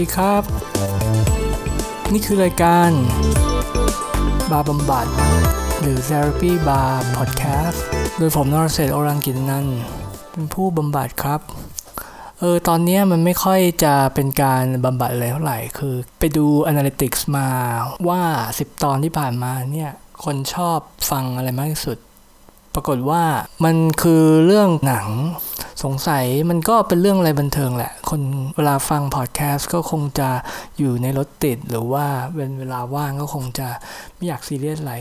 ดีครับ นี่คือรายการ บาร์บำบัด หรือ Therapy Bar Podcast โดยผมนรเศษฐ์โอรังกินนันเป็นผู้บำบัดครับ เออ ตอนนี้มันไม่ค่อยจะเป็นการบำบัดอะไรเท่าไหร่ คือไปดู Analytics มาว่า 10 ตอนที่ผ่านมาเนี่ย คนชอบฟังอะไรมากที่สุด ปรากฏว่ามันคือเรื่องหนัง สงสัยมันก็เป็นเรื่องอะไรบันเทิงแหละ คนเวลาฟังพอดแคสต์ก็คงจะอยู่ในรถติด หรือว่าเป็นเวลาว่างก็คงจะไม่อยากซีเรียสอะไร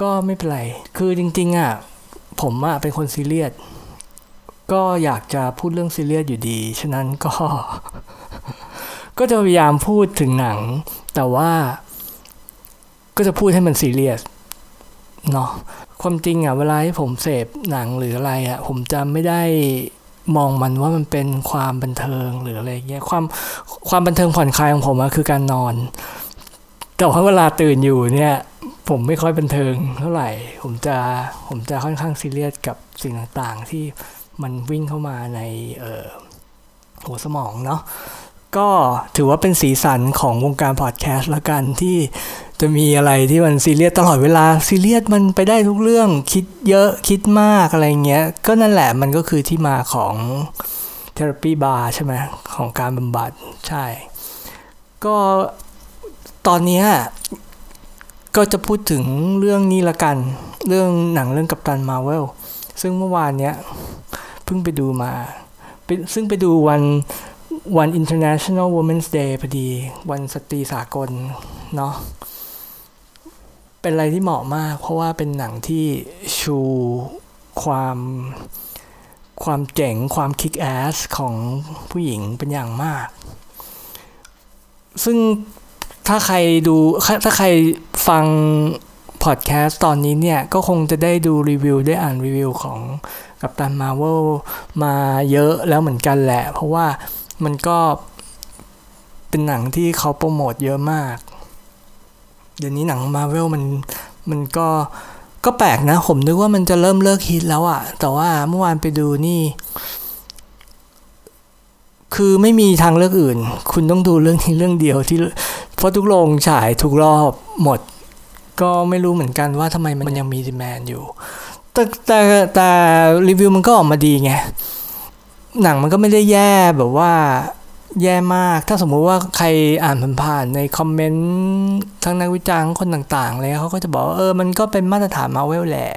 ก็ไม่เป็นไร คือจริงๆอะผมอะเป็นคนซีเรียส ก็อยากจะพูดเรื่องซีเรียสอยู่ดี ฉะนั้นก็ ก็จะพยายามพูดถึงหนัง แต่ว่าก็จะพูดให้มันซีเรียสเนาะความจริงอะเวลาที่ผมเสพหนังหรืออะไรอะผมจะไม่ได้ มองมันว่ามันเป็นความบันเทิงหรืออะไรเงี้ยความความบันเทิงผ่อนคลายของผมอะคือการนอน แต่ว่าเวลาตื่นอยู่เนี่ย ผมไม่ค่อยบันเทิงเท่าไหร่ ผมจะผมจะค่อนข้างซีเรียสกับสิ่งต่างๆ ที่มันวิ่งเข้ามาในออหัวสมองเนาะ ก็ถือว่าเป็นสีสันของวงการพอดแคสต์ละกันที่จะมีอะไรที่มันซีเรียสตลอดเวลาซีเรียสมันไปได้ทุกเรื่องคิดเยอะคิดมากอะไรเงี้ย ก็นั่นแหละมันก็คือที่มาของ Therapy Bar ใช่ไหมของการบำบัดใช่ ก็ตอนนี้ก็จะพูดถึงเรื่องนี้ละกัน เรื่องหนังเรื่อง Captain Marvel ซึ่งเมื่อวานเนี้ยเพิ่งไปดูมา ซึ่งไปดูวัน วัน International Women's Day พอดี วันสตรีสากลเนาะเป็นอะไรที่เหมาะมาก เพราะว่าเป็นหนังที่ชูความความเจ๋งความคิกแอสของผู้หญิงเป็นอย่างมาก ซึ่งถ้าใครดูถ้าใครฟังพอดแคสต์ตอนนี้เนี่ย ก็คงจะได้ดูรีวิว ได้อ่านรีวิวของกัปตันมาเวลมาเยอะแล้วเหมือนกันแหละ เพราะว่า มันก็เป็นหนังที่เขาโปรโมทเยอะมาก เดี๋ยวนี้หนังมาเวลมันมันก็ก็แปลกนะ ผมนึกว่ามันจะเริ่มเลิกฮิตแล้วอะแต่ว่าเมื่อวานไปดูนี่ คือไม่มีทางเลือกอื่น คุณต้องดูเรื่องนี้เรื่องเดียวที่เพราะทุกโรงฉายทุกรอบหมด ก็ไม่รู้เหมือนกันว่าทำไมมันยังมีดีแมนอยู่ แต่แต่แต่รีวิวมันก็ออกมาดีไง หนังมันก็ไม่ได้แย่แบบว่าแย่มาก ถ้าสมมุติว่าใครอ่านผ่านๆในคอมเมนต์ทั้งนักวิจารณ์คนต่างๆเลยเขาก็จะบอกเออมันก็เป็นมาตรฐานมาเวลแหละ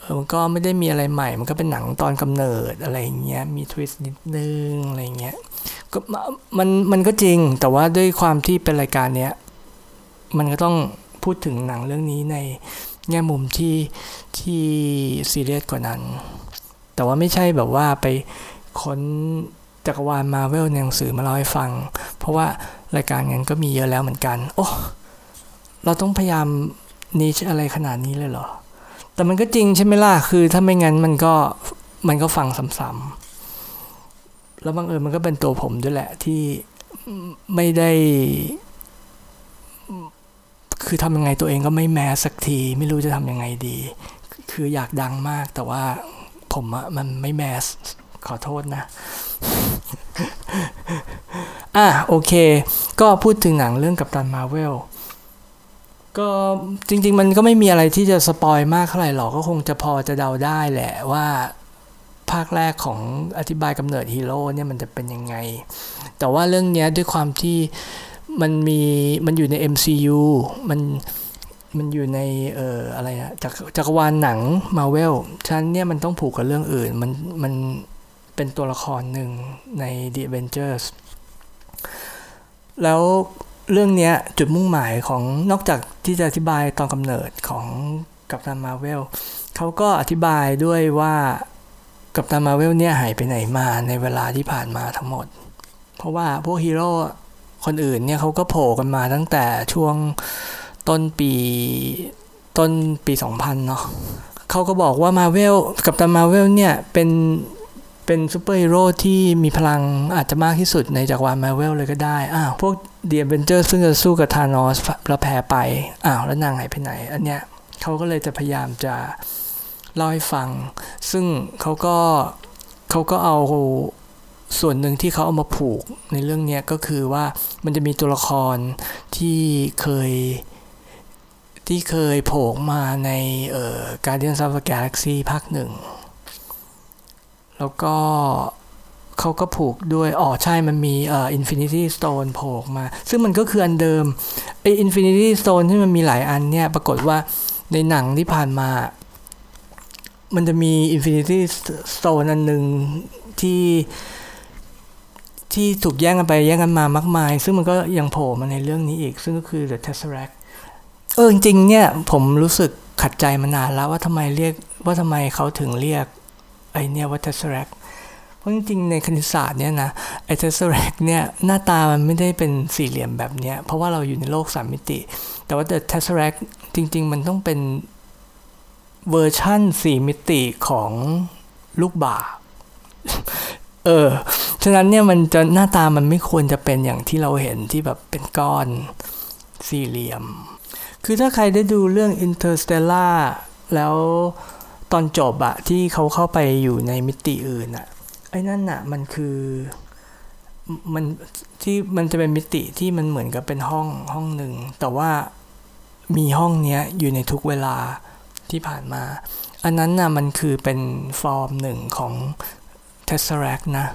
เออมันก็ไม่ได้มีอะไรใหม่ มันก็เป็นหนังตอนกำเนิดอะไรเงี้ยมีทวิสต์นิดนึงอะไรเงี้ยก็มันมันก็จริงแต่ว่าด้วยความที่เป็นรายการเนี้ยมันก็ต้องพูดถึงหนังเรื่องนี้ในแง่มุมที่ที่ซีเรียสกว่านั้น แต่ว่าไม่ใช่แบบว่าไปค้นจักรวาลมาเวลในหนังสือมาเล่าให้ฟัง เพราะว่ารายการนั้นก็มีเยอะแล้วเหมือนกัน โอ้เราต้องพยายามนิชอะไรขนาดนี้เลยเหรอ แต่มันก็จริงใช่ไหมล่ะ คือถ้าไม่งั้นมันก็มันก็ฟังซ้ำๆแล้วบางเอิญมันก็เป็นตัวผมด้วยแหละที่ไม่ได้ คือทำยังไงตัวเองก็ไม่แมสสักที ไม่รู้จะทำยังไงดี คืออยากดังมากแต่ว่า ผมอะมันไม่แมส ขอโทษนะ อะโอเค ก็พูดถึงหนังเรื่องกัปตันมาเวลก็จริง ๆ มันก็ไม่มีอะไรที่จะสปอยมากเท่าไหร่หรอกก็คงจะพอจะเดาได้แหละว่าภาคแรกของอธิบายกำเนิดฮีโร่เนี่ยมันจะเป็นยังไง แต่ว่าเรื่องนี้ด้วยความที่มันมีมันอยู่ใน MCU มัน มันอยู่ในเอ่ออะไรนะจักจักรวาลหนังมาเวลฉะนั้นเนี่ยมันต้องผูกกับเรื่องอื่น มันมันเป็นตัวละครหนึ่งใน The Avengers แล้วเรื่องนี้จุดมุ่งหมายของนอกจากที่จะอธิบายตอนกำเนิดของกัปตันมาเวลเขาก็อธิบายด้วยว่า Captain Marvel เนี่ยหายไปไหนมาในเวลาที่ผ่านมาทั้งหมด เพราะว่าพวกฮีโร่คนอื่นเนี่ยเขาก็โผล่กันมาตั้งแต่ช่วง ต้นปีต้นปี 2000 เนาะเขาก็บอกว่า Marvel Captain Marvel เนี่ย เป็นเป็นซูเปอร์ฮีโร่ที่มีพลังอาจจะมากที่สุดในจักรวาลมาเวลเลยก็ได้ อ้าวพวก The Avengers ซึ่งจะสู้กับ Thanosแล้วแพ้ไป อ้าวแล้วนางหายไปไหน อันเนี้ยเขาก็เลยจะพยายามจะเล่าให้ฟัง ซึ่งเขาก็เขาก็เอาส่วนหนึ่งที่เขาเอามาผูกในเรื่องนี้ก็คือว่ามันจะมีตัวละครที่เคย ที่เคยโผล่มาในเอ่อ Guardians of the Galaxy ภาคหนึ่ง แล้วก็เขาก็ผูกด้วย อ๋อใช่มันมีเอ่อ Infinity Stone โผล่มา ซึ่งมันก็คืออันเดิมไอ้ Infinity Stone ที่มันมีหลายอันเนี่ย ปรากฏว่าในหนังที่ผ่านมา มันจะมี Infinity Stone อันหนึ่งที่ที่ถูกแย่งกันไปแย่งกันมามากมาย ซึ่งมันก็ยังโผล่มาในเรื่องนี้อีก ซึ่งก็คือ The Tesseract เออจริงเนี่ยผมรู้สึกขัดใจมานานแล้วว่าทำไมเรียกว่าทำไมเขาถึงเรียกไอเนี่ยว่า Tesseract เพราะจริงๆในคณิตศาสตร์เนี่ยนะไอ Tesseract เนี่ยหน้าตามันไม่ได้เป็นสี่เหลี่ยมแบบเนี้ยเพราะว่าเราอยู่ในโลกสามมิติ แต่ว่า The Tesseract จริง ๆ มันต้องเป็นเวอร์ชั่นสี่มิติของลูกบาเออ ฉะนั้นเนี่ยมันจะหน้าตามันไม่ควรจะเป็นอย่างที่เราเห็นที่แบบเป็นก้อนสี่เหลี่ยม คือถ้าใครได้ดูเรื่อง Interstellar แล้วตอนจบอะที่เขาเข้าไปอยู่ในมิติอื่นอะไอ้นั่นอะมันคือมันที่มันจะเป็นมิติที่มันเหมือนกับเป็นห้องห้องหนึ่ง แต่ว่ามีห้องเนี้ยอยู่ในทุกเวลาที่ผ่านมา อันนั้นนะมันคือเป็นฟอร์มหนึ่งของ Tesseract นะ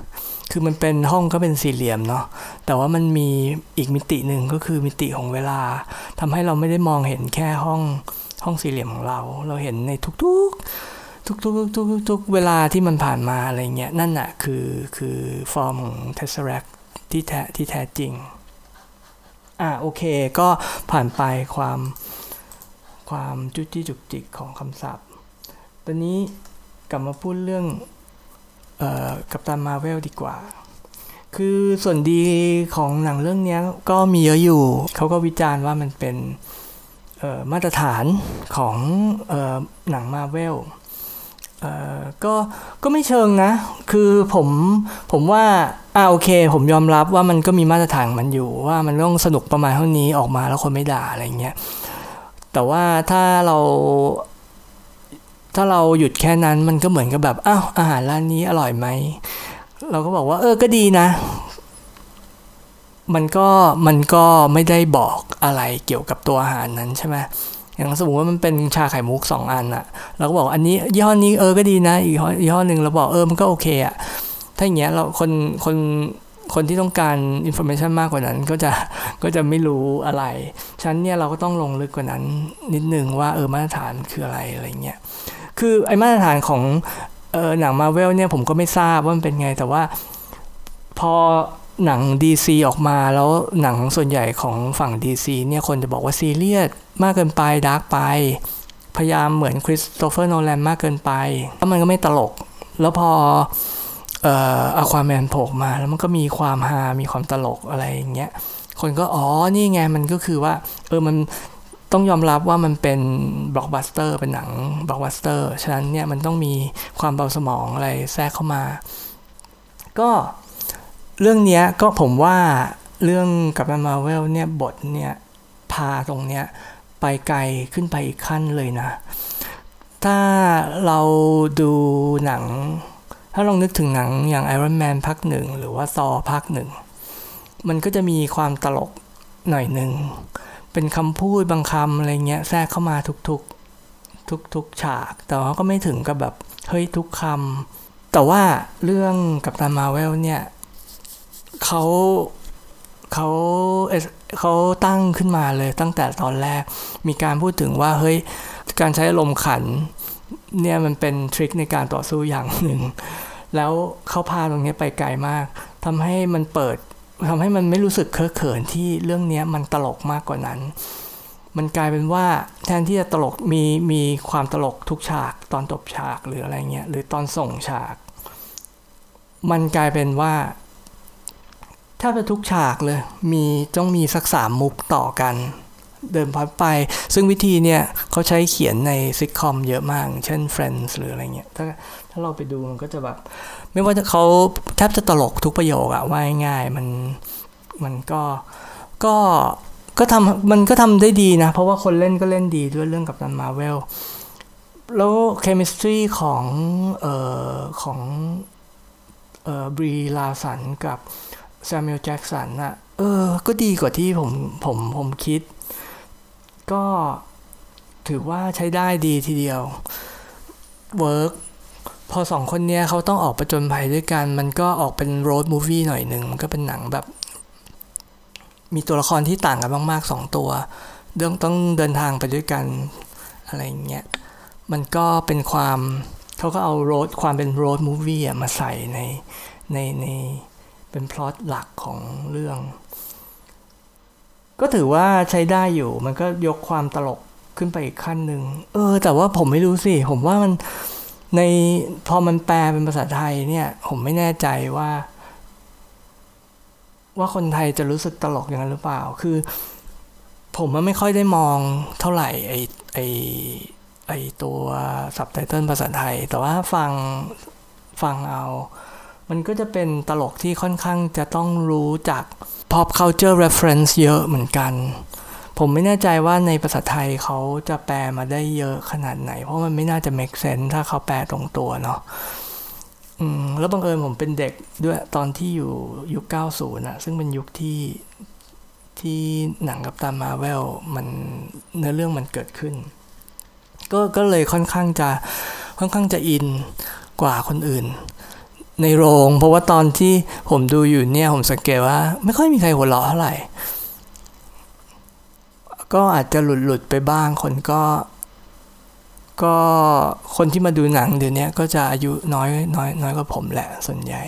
คือมันเป็นห้องก็เป็นสี่เหลี่ยมเนาะแต่ว่ามันมีอีกมิติหนึ่งก็คือมิติของเวลาทำให้เราไม่ได้มองเห็นแค่ห้องห้องสี่เหลี่ยมของเรา เราเห็นในทุกๆ ทุกๆทุกๆทุกเวลาที่มันผ่านมาอะไรเงี้ยนั่นน่ะคือคือฟอร์มของ Tesseract ที่แท้ที่แท้จริงอ่าโอเคก็ผ่านไปความความจุจิจุกจิกของคำศัพท์ ตอนนี้กลับมาพูดเรื่อง กับตันมาเวลดีกว่า คือส่วนดีของหนังเรื่องนี้ก็มีเยอะอยู่ เขาก็วิจารณ์ว่ามันเป็นมาตรฐานของออหนังมาเวลก็ก็ไม่เชิงนะ คือผมผมว่าอ่าโอเค ผมยอมรับว่ามันก็มีมาตรฐานมันอยู่ ว่ามันต้องสนุกประมาณเท่านี้ออกมาแล้วคนไม่ด่าอะไรเงี้ยแต่ว่าถ้าเรา ถ้าเราหยุดแค่นั้นมันก็เหมือนกับแบบอ้าวอาหารร้านนี้อร่อยไหม เราก็บอกว่า เออก็ดีนะ มันก็มันก็ไม่ได้บอกอะไรเกี่ยวกับตัวอาหารนั้นใช่ไหมอย่างสมมติว่ามันเป็นชาไข่มุกสองอันอะเราก็บอกอันนี้ยี่ห้อนี้เออก็ดีนะอีกยี่ห้อหนึ่งเราบอกเออมันก็โอเคอะถ้าอย่างเงี้ยเราคนคนคนที่ต้องการ information มากกว่านั้นก็จะก็จะไม่รู้อะไร ฉะนั้นเนี่ยเราก็ต้องลงลึกกว่านั้นนิดนึงว่าเออมาตรฐานคืออะไรอะไรเงี้ย คือไอ้มาตรฐานของเออหนังมาเวลเนี่ยผมก็ไม่ทราบว่ามันเป็นไง แต่ว่าพอหนัง DC ออกมาแล้วหนังส่วนใหญ่ของฝั่ง DC เนี่ยคนจะบอกว่าซีเรียสมากเกินไป dark ไป พยายามเหมือน Christopher Nolan มากเกินไป แล้วมันก็ไม่ตลก แล้วพอเอ่ออควาแมนโผล่มาแล้วมันก็มีความฮา มีความตลกอะไรอย่างเงี้ย คนก็อ๋อ นี่ไงมันก็คือว่า เออ มัน ต้องยอมรับว่ามันเป็นบล็อกบัสเตอร์เป็นหนังบล็อกบัสเตอร์ฉะนั้นเนี่ยมันต้องมีความเบาสมองอะไรแทรกเข้ามา ก็เรื่องนี้ก็ผมว่าเรื่องกับมาเวลเนี่ยบทเนี่ยพาตรงเนี้ยไปไกลขึ้นไปอีกขั้นเลยนะ ถ้าเราดูหนัง ถ้าลองนึกถึงหนังอย่าง Iron Man ภาคหนึ่งหรือว่าซอภาคหนึ่ง มันก็จะมีความตลกหน่อยหนึ่ง เป็นคำพูดบางคำอะไรเงี้ยแทรกเข้ามาทุกๆทุกๆฉาก แต่ว่าก็ไม่ถึงกับแบบเฮ้ยทุกคำแต่ว่าเรื่องกับตามาเวลเนี่ยเขาเขาเขาตั้งขึ้นมาเลยตั้งแต่ตอนแรกมีการพูดถึงว่าเฮ้ยการใช้ลมขันเนี่ยมันเป็นทริคในการต่อสู้อย่างหนึ่ง แล้วเขาพาตรงนี้ไปไกลมากทำให้มันเปิด ทำให้มันไม่รู้สึกเคอะเขินที่เรื่องนี้มันตลกมากกว่านั้น มันกลายเป็นว่าแทนที่จะตลกมีมีความตลกทุกฉากตอนจบฉากหรืออะไรเงี้ยหรือตอนส่งฉาก มันกลายเป็นว่าถ้าเป็นทุกฉากเลยมีต้องมีสักสามมุกต่อกัน เดินพัดไป ซึ่งวิธีเนี่ยเขาใช้เขียนในซิทคอมเยอะมาก เช่น Friends หรืออะไรเงี้ยถ้า ถ้าเราไปดูมันก็จะแบบ ไม่ว่าเขาแทบจะตลกทุกประโยคอะว่าง่ายมันมันก็ก็ก็ทำมันก็ทำได้ดีนะ เพราะว่าคนเล่นก็เล่นดีด้วยเรื่อง Captain Marvel แล้ว chemistry ของเอ่อของเอ่อ Brie Larson กับแซม u e l ลแจ็กสันอะเออ ก็ดีกว่าที่ผมผมผมคิด ก็ถือว่าใช้ได้ดีทีเดียว work พอสองคนเนี้ยเขาต้องออกประจนภัยด้วยกัน มันก็ออกเป็น road movie หน่อยหนึ่งมันก็เป็นหนังแบบ มีตัวละครที่ต่างกันมากๆสองตัวเรื่องต้องเดินทางไปด้วยกันอะไรเงี้ยมันก็เป็นความเขาก็เอาโรดความเป็นโรดมูฟี่มาใส่ในในในเป็นพล็อตหลักของเรื่อง ก็ถือว่าใช้ได้อยู่ มันก็ยกความตลกขึ้นไปอีกขั้นหนึ่งเออ แต่ว่าผมไม่รู้สิ ผมว่ามัน ในพอมันแปลเป็นภาษาไทยเนี่ย ผมไม่แน่ใจว่า ว่าคนไทยจะรู้สึกตลกอย่างนั้นหรือเปล่า คือ ผมมันไม่ค่อยได้มองเท่าไหร่ไอไอไอตัวซับไตเติลภาษาไทย แต่ว่าฟังฟังเอา มันก็จะเป็นตลกที่ค่อนข้างจะต้องรู้จัก pop culture reference เยอะเหมือนกัน ผมไม่แน่ใจว่าในภาษาไทยเขาจะแปลมาได้เยอะขนาดไหน เพราะมันไม่น่าจะ make sense ถ้าเขาแปลตรงตัวเนาะแล้วบังเอิญผมเป็นเด็กด้วยตอนที่อยู่ยุค 90นะซึ่งเป็นยุคที่ที่หนังกับตามมาเวลมันเนื้อเรื่องมันเกิดขึ้น ก็ก็เลยค่อนข้างจะค่อนข้างจะอินกว่าคนอื่น ในโรง เพราะว่าตอนที่ผมดูอยู่เนี่ยผมสังเกตว่า ไม่ค่อยมีใครหัวเราะเท่าไหร่ ก็อาจจะหลุดหลุดไปบ้างคนก็ ก็คนที่มาดูหนังเดี๋ยวนี้ก็จะอายุน้อยน้อยน้อยกว่าผมแหละส่วนใหญ่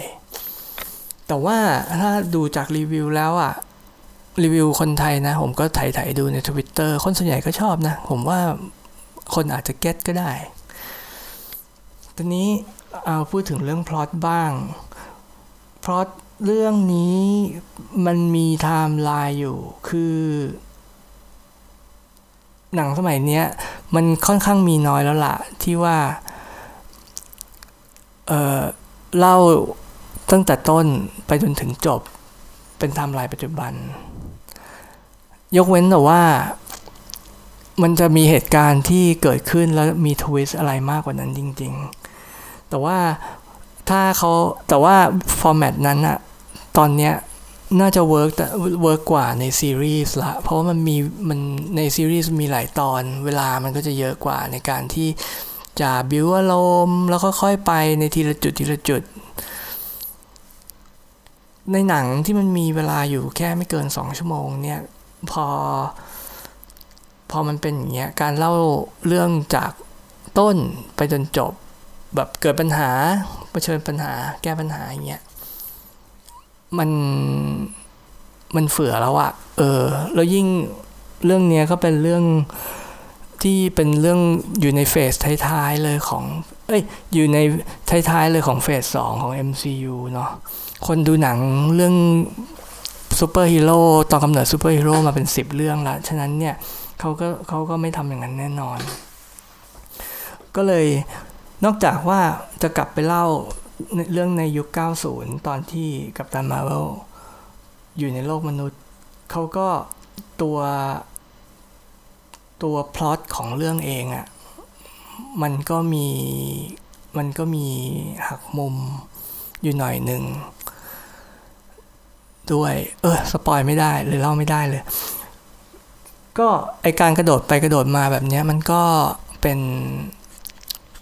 แต่ว่าถ้าดูจากรีวิวแล้วอะรีวิวคนไทยนะ ผมก็ถ่ายถ่ายดูในทวิตเตอร์คนส่วนใหญ่ก็ชอบนะ ผมว่าคนอาจจะ get ก็ได้ ตอนนี้เอาพูดถึงเรื่องพล็อตบ้าง พล็อตเรื่องนี้มันมีไทม์ไลน์อยู่ คือ หนังสมัยเนี้ย มันค่อนข้างมีน้อยแล้วล่ะ ที่ว่า เออเล่าตั้งแต่ต้นไปจนถึงจบ เป็นไทม์ไลน์ปัจจุบัน ยกเว้นแต่ว่า มันจะมีเหตุการณ์ที่เกิดขึ้นแล้วมี twist อะไรมากกว่านั้นจริง ๆ แต่ว่าถ้าเขาแต่ว่า format นั้นอะตอนเนี้ย น่าจะ work แต่ work กว่าในซีรีส์ละ เพราะว่ามันมีมันในซีรีส์มีหลายตอน เวลามันก็จะเยอะกว่าในการที่จะบิวอารมณ์แล้วก็ค่อยไปในทีละจุดทีละจุด ในหนังที่มันมีเวลาอยู่แค่ไม่เกินสองชั่วโมงเนี่ย พอ พอมันเป็นอย่างเงี้ย การเล่าเรื่องจากต้นไปจนจบ แบบเกิดปัญหาเผชิญปัญหาแก้ปัญหาอย่างเงี้ย มันมันเฝือแล้วอะเออ แล้วยิ่งเรื่องเนี้ยก็เป็นเรื่องที่เป็นเรื่องอยู่ใน phase ท้ายๆเลยของ เอ้ย อยู่ในท้ายๆเลยของ phase สองของ MCU เนาะ คนดูหนังเรื่องซูเปอร์ฮีโร่ตอนกำเนิดซูเปอร์ฮีโร่มาเป็นสิบเรื่องละ ฉะนั้นเนี่ยเขาก็เขาก็ไม่ทำอย่างนั้นแน่นอน ก็เลยนอกจากว่าจะกลับไปเล่า เรื่องในยุค 90 ตอนที่ Captain Marvel อยู่ในโลกมนุษย์ เขาก็ตัวตัวพล็อตของเรื่องเองอะ่ะ มันก็มีมันก็มีหักมุมอยู่หน่อยหนึ่งด้วย เออ spoil ไม่ได้เลยเล่าไม่ได้เลย ก็ไอการกระโดดไปกระโดดมาแบบนี้มันก็เป็น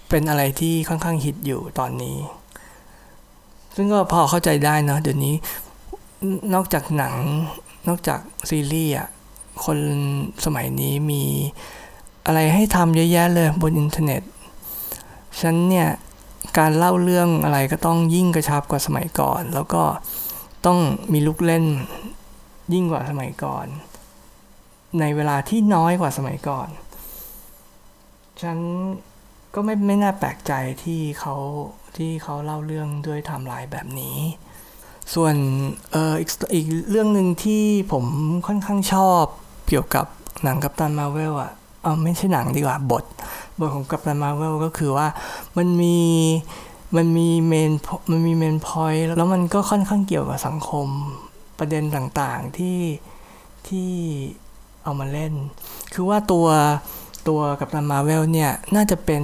เป็นอะไรที่ค่อนข้างฮิตอยู่ตอนนี้ ซึ่งก็พอเข้าใจได้นะเดี๋ยวนี้ นอกจากหนัง นอกจากซีรีส์อะ คนสมัยนี้มีอะไรให้ทำเยอะแยะเลยบนอินเทอร์เน็ต ฉันเนี่ย การเล่าเรื่องอะไรก็ต้องยิ่งกระชับกว่าสมัยก่อน แล้วก็ต้องมีลูกเล่นยิ่งกว่าสมัยก่อน ในเวลาที่น้อยกว่าสมัยก่อน ฉะนั้นก็ไม่ไม่น่าแปลกใจที่เขา ที่เขาเล่าเรื่องด้วยไทม์ไลน์แบบนี้ ส่วนเอ่ออีกอีกเรื่องหนึ่งที่ผมค่อนข้างชอบเกี่ยวกับหนัง Captain Marvel อะเออไม่ใช่หนังดีกว่าบท บทของ Captain Marvel ก็คือว่ามันมีมันมี main มันมี main point แล้วมันก็ค่อนข้างเกี่ยวกับสังคมประเด็นต่างๆที่ที่เอามาเล่น คือว่าตัวตัว Captain Marvel เนี่ย น่าจะเป็น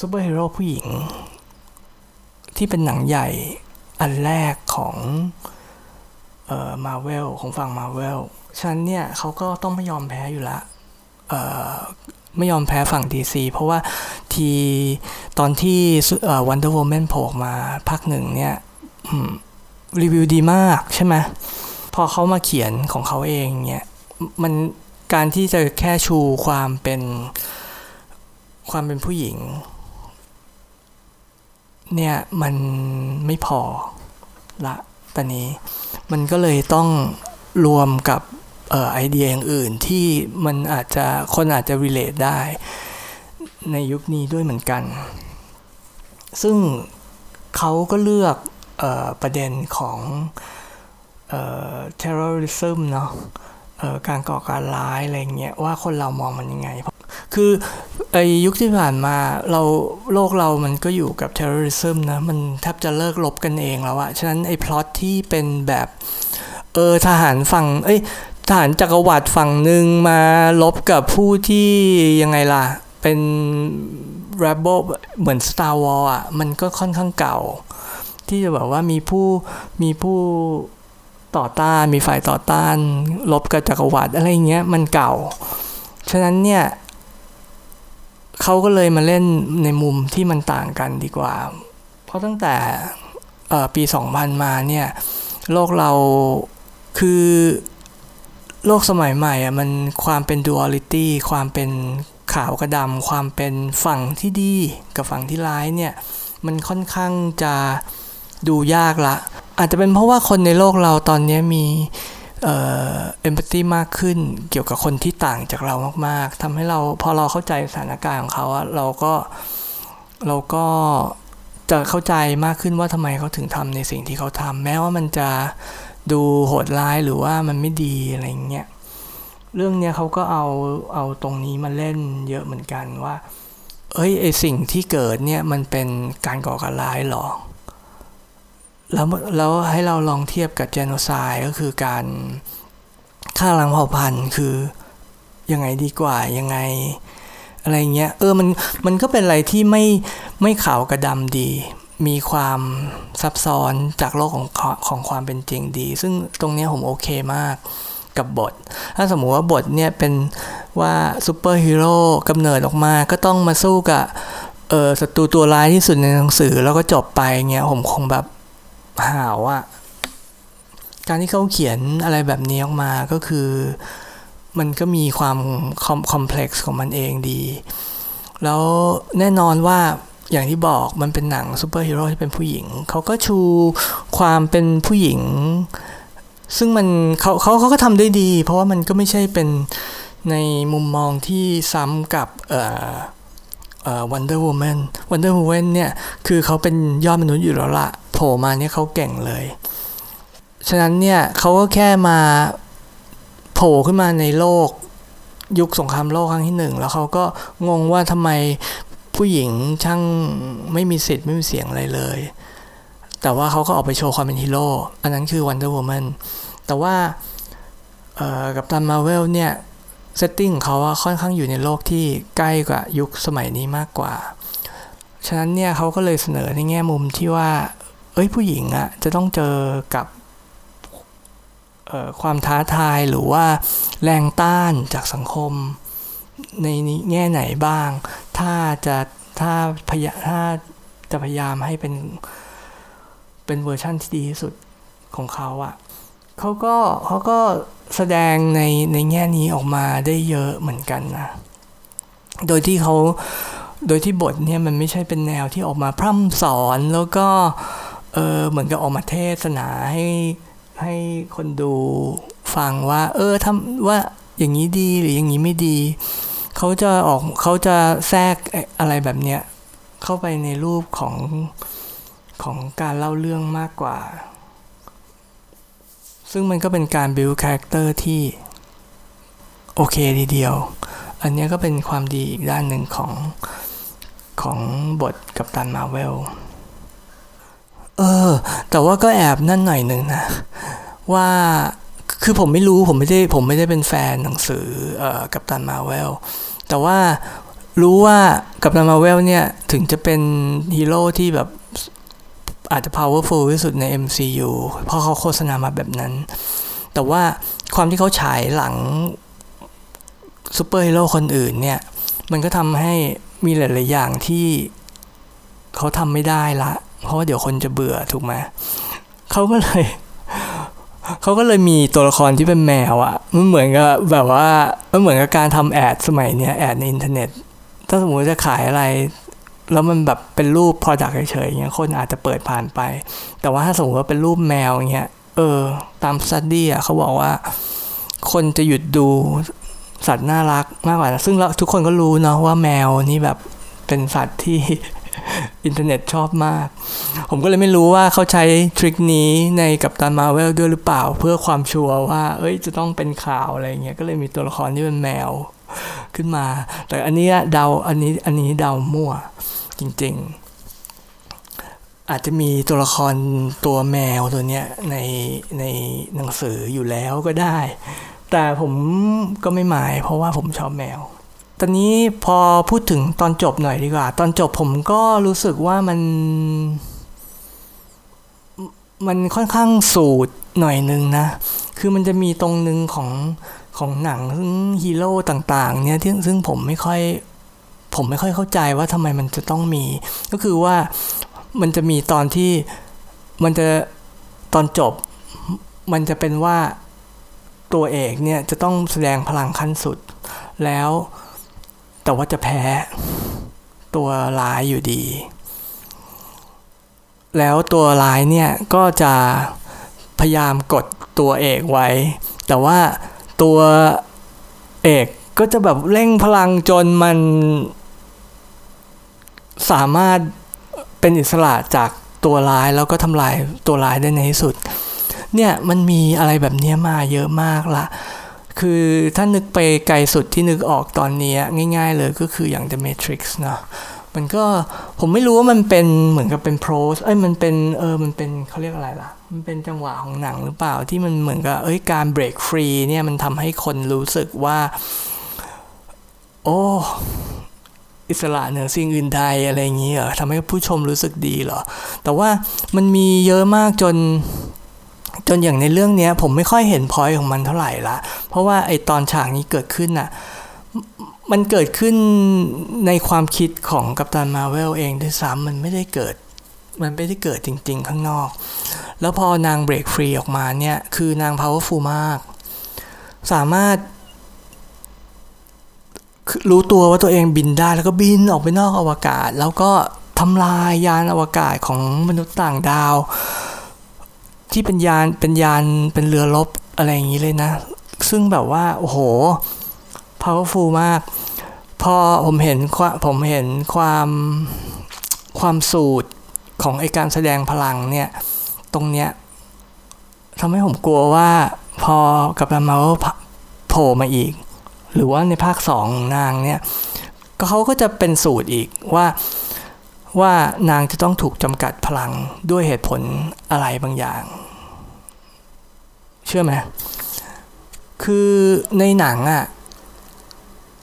ซูเปอร์ฮีโร่ผู้หญิง ที่เป็นหนังใหญ่อันแรกของเอ่อมาเวลของฝั่งมาเวล ฉะนั้นเนี่ยเขาก็ต้องไม่ยอมแพ้อยู่ละเอ่อไม่ยอมแพ้ฝั่ง DC เพราะว่าทีตอนที่เอ่อ Wonder Woman โผล่มาภาคหนึ่งเนี่ยรีวิวดีมากใช่ไหมพอเขามาเขียนของเขาเองเนี่ยมันการที่จะแค่ชูความเป็นความเป็นผู้หญิง เนี่ยมันไม่พอละตอนนี้ มันก็เลยต้องรวมกับออไอเดียอย่างอื่นที่มันอาจจะคนอาจจะ relate ได้ในยุคนี้ด้วยเหมือนกัน ซึ่งเขาก็เลือกออประเด็นของเอ่อ terrorism เนาะการก่อการร้ายอะไรเงี้ยว่าคนเรามองมันยังไง คือไอยุคที่ผ่านมาเราโลกเรามันก็อยู่กับ terrorism นะ มันแทบจะเลิกลบกันเองแล้วอะฉะนั้นไอพล็อตที่เป็นแบบเออทหารฝั่งเอ้ยทหารจักรวรรดิฝั่งหนึ่งมาลบกับผู้ที่ยังไงล่ะ เป็น rebel เหมือน Star Wars อะมันก็ค่อนข้างเก่า ที่จะแบอกว่ามีผู้มีผู้ต่อต้านมีฝ่ายต่อต้านลบกับจักรวรรดิอะไรเงี้ยมันเก่า ฉะนั้นเนี่ย เขาก็เลยมาเล่นในมุมที่มันต่างกันดีกว่า เพราะตั้งแต่ปี 2000 มาเนี่ย โลกเราคือโลกสมัยใหม่อะมันความเป็นดูอลิตี้ความเป็นขาวกับดำความเป็นฝั่งที่ดีกับฝั่งที่ร้ายเนี่ย มันค่อนข้างจะดูยากละ อาจจะเป็นเพราะว่าคนในโลกเราตอนนี้มี เอ่อเอมพัตตีมากขึ้นเกี่ยวกับคนที่ต่างจากเรามาก ๆทำให้เราพอเราเข้าใจสถานการณ์ของเขาอะเราก็เราก็จะเข้าใจมากขึ้นว่าทำไมเขาถึงทำในสิ่งที่เขาทำแม้ว่ามันจะดูโหดร้ายหรือว่ามันไม่ดีอะไรเงี้ยเรื่องเนี้ยเขาก็เอาเอาตรงนี้มาเล่นเยอะเหมือนกันว่า เอ้ยไอสิ่งที่เกิดเนี่ยมันเป็นการก่อการร้ายหรอ แล้วแล้วให้เราลองเทียบกับเจโนไซด์ก็คือการฆ่าล้างเผ่าพันธุ์คือยังไงดีกว่ายังไง อะไรเงี้ยเออมันมันก็เป็นอะไรที่ไม่ไม่ขาวกะดำดี มีความซับซ้อนจากโลกของของความเป็นจริงดี ซึ่งตรงนี้ผมโอเคมากกับบท ถ้าสมมติว่าบทเนี่ยเป็นว่าซูเปอร์ฮีโร่กำเนิดออกมาก็ต้องมาสู้กับเออศัตรูตัวร้ายที่สุดในหนังสือแล้วก็จบไปเงี้ยผมคงแบบ หาวอะการที่เขาเขียนอะไรแบบนี้ออกมาก็คือ มันก็มีความ complex ของมันเองดี แล้วแน่นอนว่าอย่างที่บอกมันเป็นหนังซูเปอร์ฮีโร่ที่เป็นผู้หญิง เขาก็ชูความเป็นผู้หญิง ซึ่งมันเขาเขาเขาก็ทำได้ดี เพราะว่ามันก็ไม่ใช่เป็นในมุมมองที่ซ้ำกับเอ่อ เอ่อ Wonder Woman Wonder Woman เนี่ยคือเขาเป็นยอดมนุษย์อยู่แล้วละโผล่มาเนี่ยเขาเก่งเลย ฉะนั้นเนี่ยเขาก็แค่มาโผล่ขึ้นมาในโลกยุคสงครามโลกครั้งที่หนึ่งแล้วเขาก็งงว่าทำไมผู้หญิงช่างไม่มีสิทธิ์ไม่มีเสียงอะไรเลย แต่ว่าเขาก็ออกไปโชว์ความเป็นฮีโร่อันนั้นคือ Wonder Woman แต่ว่า Captain Marvel เนี่ย setting เขาค่อนข้างอยู่ในโลกที่ใกล้กว่ายุคสมัยนี้มากกว่า ฉะนั้นเนี่ยเขาก็เลยเสนอในแง่มุมที่ว่า เอ้ยผู้หญิงอะจะต้องเจอกับความท้าทายหรือว่าแรงต้านจากสังคม ในแง่ไหนบ้าง ถ้าจะถ้าพยาถ้าจะพยายามให้เป็นเป็นเวอร์ชั่นที่ดีที่สุดของเขาอะ เขาก็เขาก็แสดงในในแง่นี้ออกมาได้เยอะเหมือนกันนะ โดยที่เขาโดยที่บทเนี่ยมันไม่ใช่เป็นแนวที่ออกมาพร่ำสอนแล้วก็เออเหมือนกับออกมาเทศนาให้ให้คนดูฟังว่า เออทำว่าอย่างนี้ดีหรืออย่างนี้ไม่ดี เขาจะออกเขาจะแทรกอะไรแบบเนี้ยเข้าไปในรูปของของการเล่าเรื่องมากกว่า ซึ่งมันก็เป็นการ build character ที่ โอเคทีเดียว อันนี้ก็เป็นความดีอีกด้านหนึ่งของของบทกับตันมาเวล เออ แต่ว่าก็แอบนั่นหน่อยหนึ่งนะ ว่าคือผมไม่รู้ผมไม่ได้ผมไม่ได้เป็นแฟนหนังสือเอ่อกัปตันมาเวล แต่ว่ารู้ว่ากัปตันมาเวลเนี่ย ถึงจะเป็นฮีโร่ที่แบบ อาจจะ powerful ที่สุดใน MCU เพราะเขาโฆษณามาแบบนั้น แต่ว่าความที่เขาฉายหลังซูเปอร์ฮีโร่คนอื่นเนี่ย มันก็ทำให้มีหลาย ๆ อย่างที่เขาทำไม่ได้ละ เพราะว่าเดี๋ยวคนจะเบื่อถูกไหมเขาก็เลยเขาก็เลยมีตัวละครที่เป็นแมวอะ่ะมันเหมือนกับแบบว่ามันเหมือนกับการทำ ad สมัยเนี้ย ad ในอินเทอร์เน็ต ถ้าสมมติจะขายอะไร แล้วมันแบบเป็นรูป product เฉยๆเงี้ยคนอาจจะเปิดผ่านไป แต่ว่าถ้าสมมติว่าเป็นรูปแมวเงี้ยเออ ตามสต u d อะเขาบอกว่า คนจะหยุดดูสัตว์น่ารักมากกว่า ซึ่งทุกคนก็รู้เนาะว่าแมวนี่แบบเป็นสัตว์ที่อินเทอร์เน็ตชอบมาก ผมก็เลยไม่รู้ว่าเขาใช้ทริคนี้ในกับตันมาเวลด้วยหรือเปล่า เพื่อความชัวร์ว่า เอ้ยจะต้องเป็นข่าวอะไรเงี้ยก็เลยมีตัวละครที่เป็นแมวขึ้นมา แต่อันนี้เดาอันนี้อันนี้เดามั่ว จริง ๆ อาจจะมีตัวละครตัวแมวตัวเนี้ยในในหนังสืออยู่แล้วก็ได้ แต่ผมก็ไม่หมาย เพราะว่าผมชอบแมว ตอนนี้พอพูดถึงตอนจบหน่อยดีกว่า ตอนจบผมก็รู้สึกว่ามันมันค่อนข้างสูตรหน่อยนึงนะ คือมันจะมีตรงนึงของของหนังซึ่งฮีโร่ต่างๆเนี่ยที่ซึ่งผมไม่ค่อย ผมไม่ค่อยเข้าใจว่าทำไมมันจะต้องมี ก็คือว่ามันจะมีตอนที่มันจะตอนจบ มันจะเป็นว่าตัวเอกเนี่ยจะต้องแสดงพลังขั้นสุด แล้วแต่ว่าจะแพ้ตัวร้ายอยู่ดี แล้วตัวร้ายเนี่ยก็จะพยายามกดตัวเอกไว้ แต่ว่าตัวเอกก็จะแบบเร่งพลังจนมัน สามารถเป็นอิสระจากตัวร้ายแล้วก็ทำลายตัวร้ายได้ในที่สุด เนี่ยมันมีอะไรแบบนี้มาเยอะมากละคือถ้านึกไปไกลสุดที่นึกออกตอนนี้ง่าย ๆ เลยก็คืออย่าง The Matrix เนาะมันก็ผมไม่รู้ว่ามันเป็นเหมือนกับเป็นโพสเอ้ยมันเป็นเออมันเป็นเขาเรียกอะไรล่ะ มันเป็นจังหวะของหนังหรือเปล่าที่มันเหมือนกับเอ้ยการเบรกฟรีเนี่ยมันทำให้คนรู้สึกว่า โอ้ อิสระเหนือสิ่งอื่นใดอะไรอย่างนี้เหรอทำให้ผู้ชมรู้สึกดีเหรอ แต่ว่ามันมีเยอะมากจนจนอย่างในเรื่องนี้ผมไม่ค่อยเห็นพอยของมันเท่าไหร่ละ เพราะว่าไอตอนฉากนี้เกิดขึ้นน่ะ มันเกิดขึ้นในความคิดของกัปตันมาเวลเองด้วยซ้ำมันไม่ได้เกิด มันไม่ได้เกิดจริง ๆ ข้างนอก แล้วพอนางเบรกฟรีออกมาเนี่ย คือนาง powerful มาก สามารถ รู้ตัวว่าตัวเองบินได้แล้วก็บินออกไปนอกอวกาศ แล้วก็ทำลายยานอวกาศของมนุษย์ต่างดาว ที่เป็นยานเป็นยานเป็นเรือรบอะไรอย่างนี้เลยนะ ซึ่งแบบว่า โอ้โห powerful มาก พอผมเห็นผมเห็นความความสูตรของไอการแสดงพลังเนี่ย ตรงเนี้ยทำให้ผมกลัวว่าพอกับรามาโผล่มาอีก หรือว่าในภาคสองนางเนี่ยก็เขาก็จะเป็นสูตรอีกว่าว่านางจะต้องถูกจำกัดพลังด้วยเหตุผลอะไรบางอย่าง เชื่อไหมคือในหนังอะ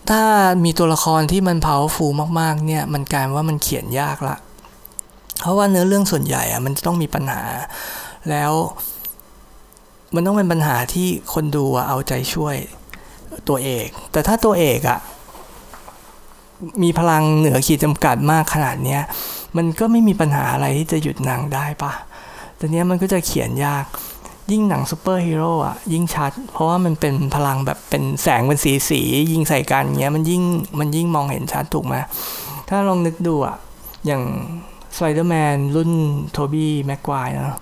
ถ้ามีตัวละครที่มันเผาฟูมากๆเนี่ยมันกลายว่ามันเขียนยากละ เพราะว่าเนื้อเรื่องส่วนใหญ่อะมันจะต้องมีปัญหา แล้วมันต้องเป็นปัญหาที่คนดูเอาใจช่วย ตัวเอก แต่ถ้าตัวเอกอะมีพลังเหนือขีดจำกัดมากขนาดเนี้ยมันก็ไม่มีปัญหาอะไรที่จะหยุดหนังได้ปะแต่เนี้ยมันก็จะเขียนยาก ยิ่งหนังซูเปอร์ฮีโร่อะยิ่งชัด เพราะว่ามันเป็นพลังแบบเป็นแสงเป็นสีสียิงใส่กันเงี้ยมันยิ่งมันยิ่งมองเห็นชัดถูกไหมถ้าลองนึกดูอะอย่างสไปเดอร์แมนรุ่น Tobey Maguire นะ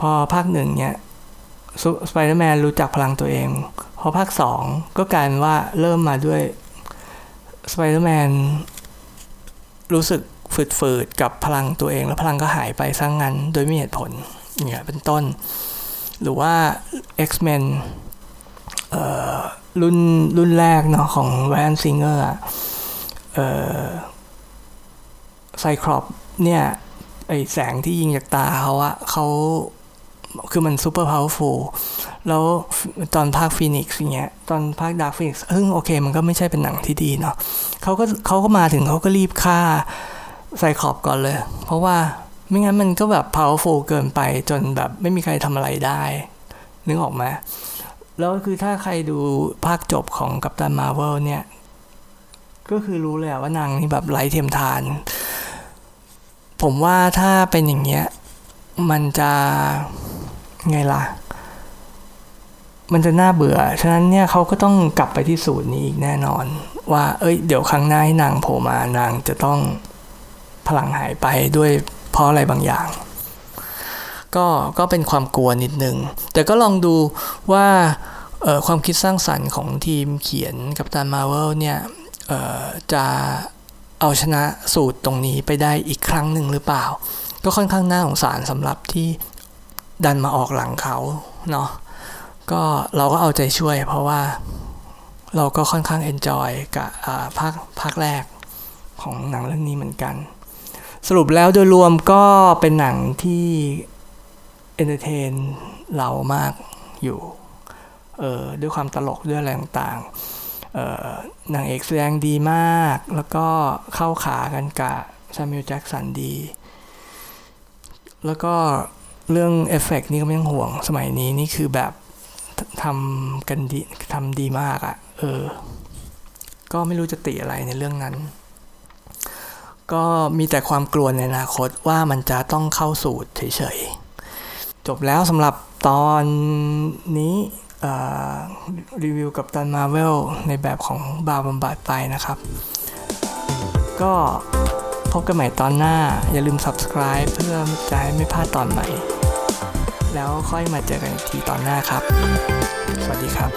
พอภาคหนึ่งเนี้ยสไปเดอร์แมนรู้จักพลังตัวเอง พอภาคสองก็กายว่าเริ่มมาด้วยสไปเดอร์แมนรู้สึกฝืดๆ กับพลังตัวเอง แล้วพลังก็หายไปซะงงั้นโดยไม่เหตุผลเนี่ยเป็นต้น หรือว่า X-Men รุ่นรุ่นแรกเนาะของแวนซิงเกอร์ไซครอปเนี่ยไอแสงที่ยิงจากตาเขาอะเขาคือมัน super powerful แล้วตอนภาค Phoenix อย่างเงี้ยตอนภาค Dark Phoenix เงี้ย โอเค มันก็ไม่ใช่เป็นหนังที่ดีเนาะเขาก็เขาก็มาถึงเขาก็รีบฆ่าไซคอบก่อนเลย เพราะว่าไม่งั้นมันก็แบบ powerful เกินไปจนแบบไม่มีใครทำอะไรได้ นึกออกไหมแล้วคือถ้าใครดูภาคจบของ Captain Marvel เนี่ย ก็คือรู้เลยว่านางนี่แบบไร้เทียมทาน ผมว่าถ้าเป็นอย่างเงี้ย มันจะไงล่ะ มันจะน่าเบื่อ ฉะนั้นเนี่ยเขาก็ต้องกลับไปที่สูตรนี้อีกแน่นอน ว่า เอ้ย เดี๋ยวครั้งหน้าให้นางโผล่มานางจะต้องพลังหายไปด้วยเพราะอะไรบางอย่าง ก็ก็เป็นความกลัวนิดนึง แต่ก็ลองดูว่าความคิดสร้างสรรค์ของทีมเขียนกับตานมาเวลเนี่ยจะเอาชนะสูตรตรงนี้ไปได้อีกครั้งหนึ่งหรือเปล่า ก็ค่อนข้างน่าสงสารสำหรับที่ดันมาออกหลังเขาเนาะ ก็เราก็เอาใจช่วย เพราะว่าเราก็ค่อนข้าง enjoy กับภาคภาคแรกของหนังเรื่องนี้เหมือนกัน สรุปแล้วโดยรวมก็เป็นหนังที่ entertain เรามากอยู่เออด้วยความตลกด้วยอะไรต่างๆนางเอกแสดงดีมาก แล้วก็เข้าขากันกับ Samuel Jackson ดี แล้วก็เรื่องเอฟเฟกนี่ก็ไม่ต้องห่วงสมัยนี้นี่คือแบบ ทำกันดีทำดีมากอะ่ะ เออ ก็ไม่รู้จะติอะไรในเรื่องนั้น ก็มีแต่ความกลัวในอนาคตว่ามันจะต้องเข้าสูตรเฉยๆ จบแล้วสำหรับตอนนี้รีวิวกับตันมาเวลในแบบของบาบำบัดไปนะครับ ก็พบกันใหม่ตอนหน้า อย่าลืม subscribe เพื่อจะให้ไม่พลาดตอนใหม่ แล้วค่อยมาเจอกันทีตอนหน้าครับ สวัสดีครับ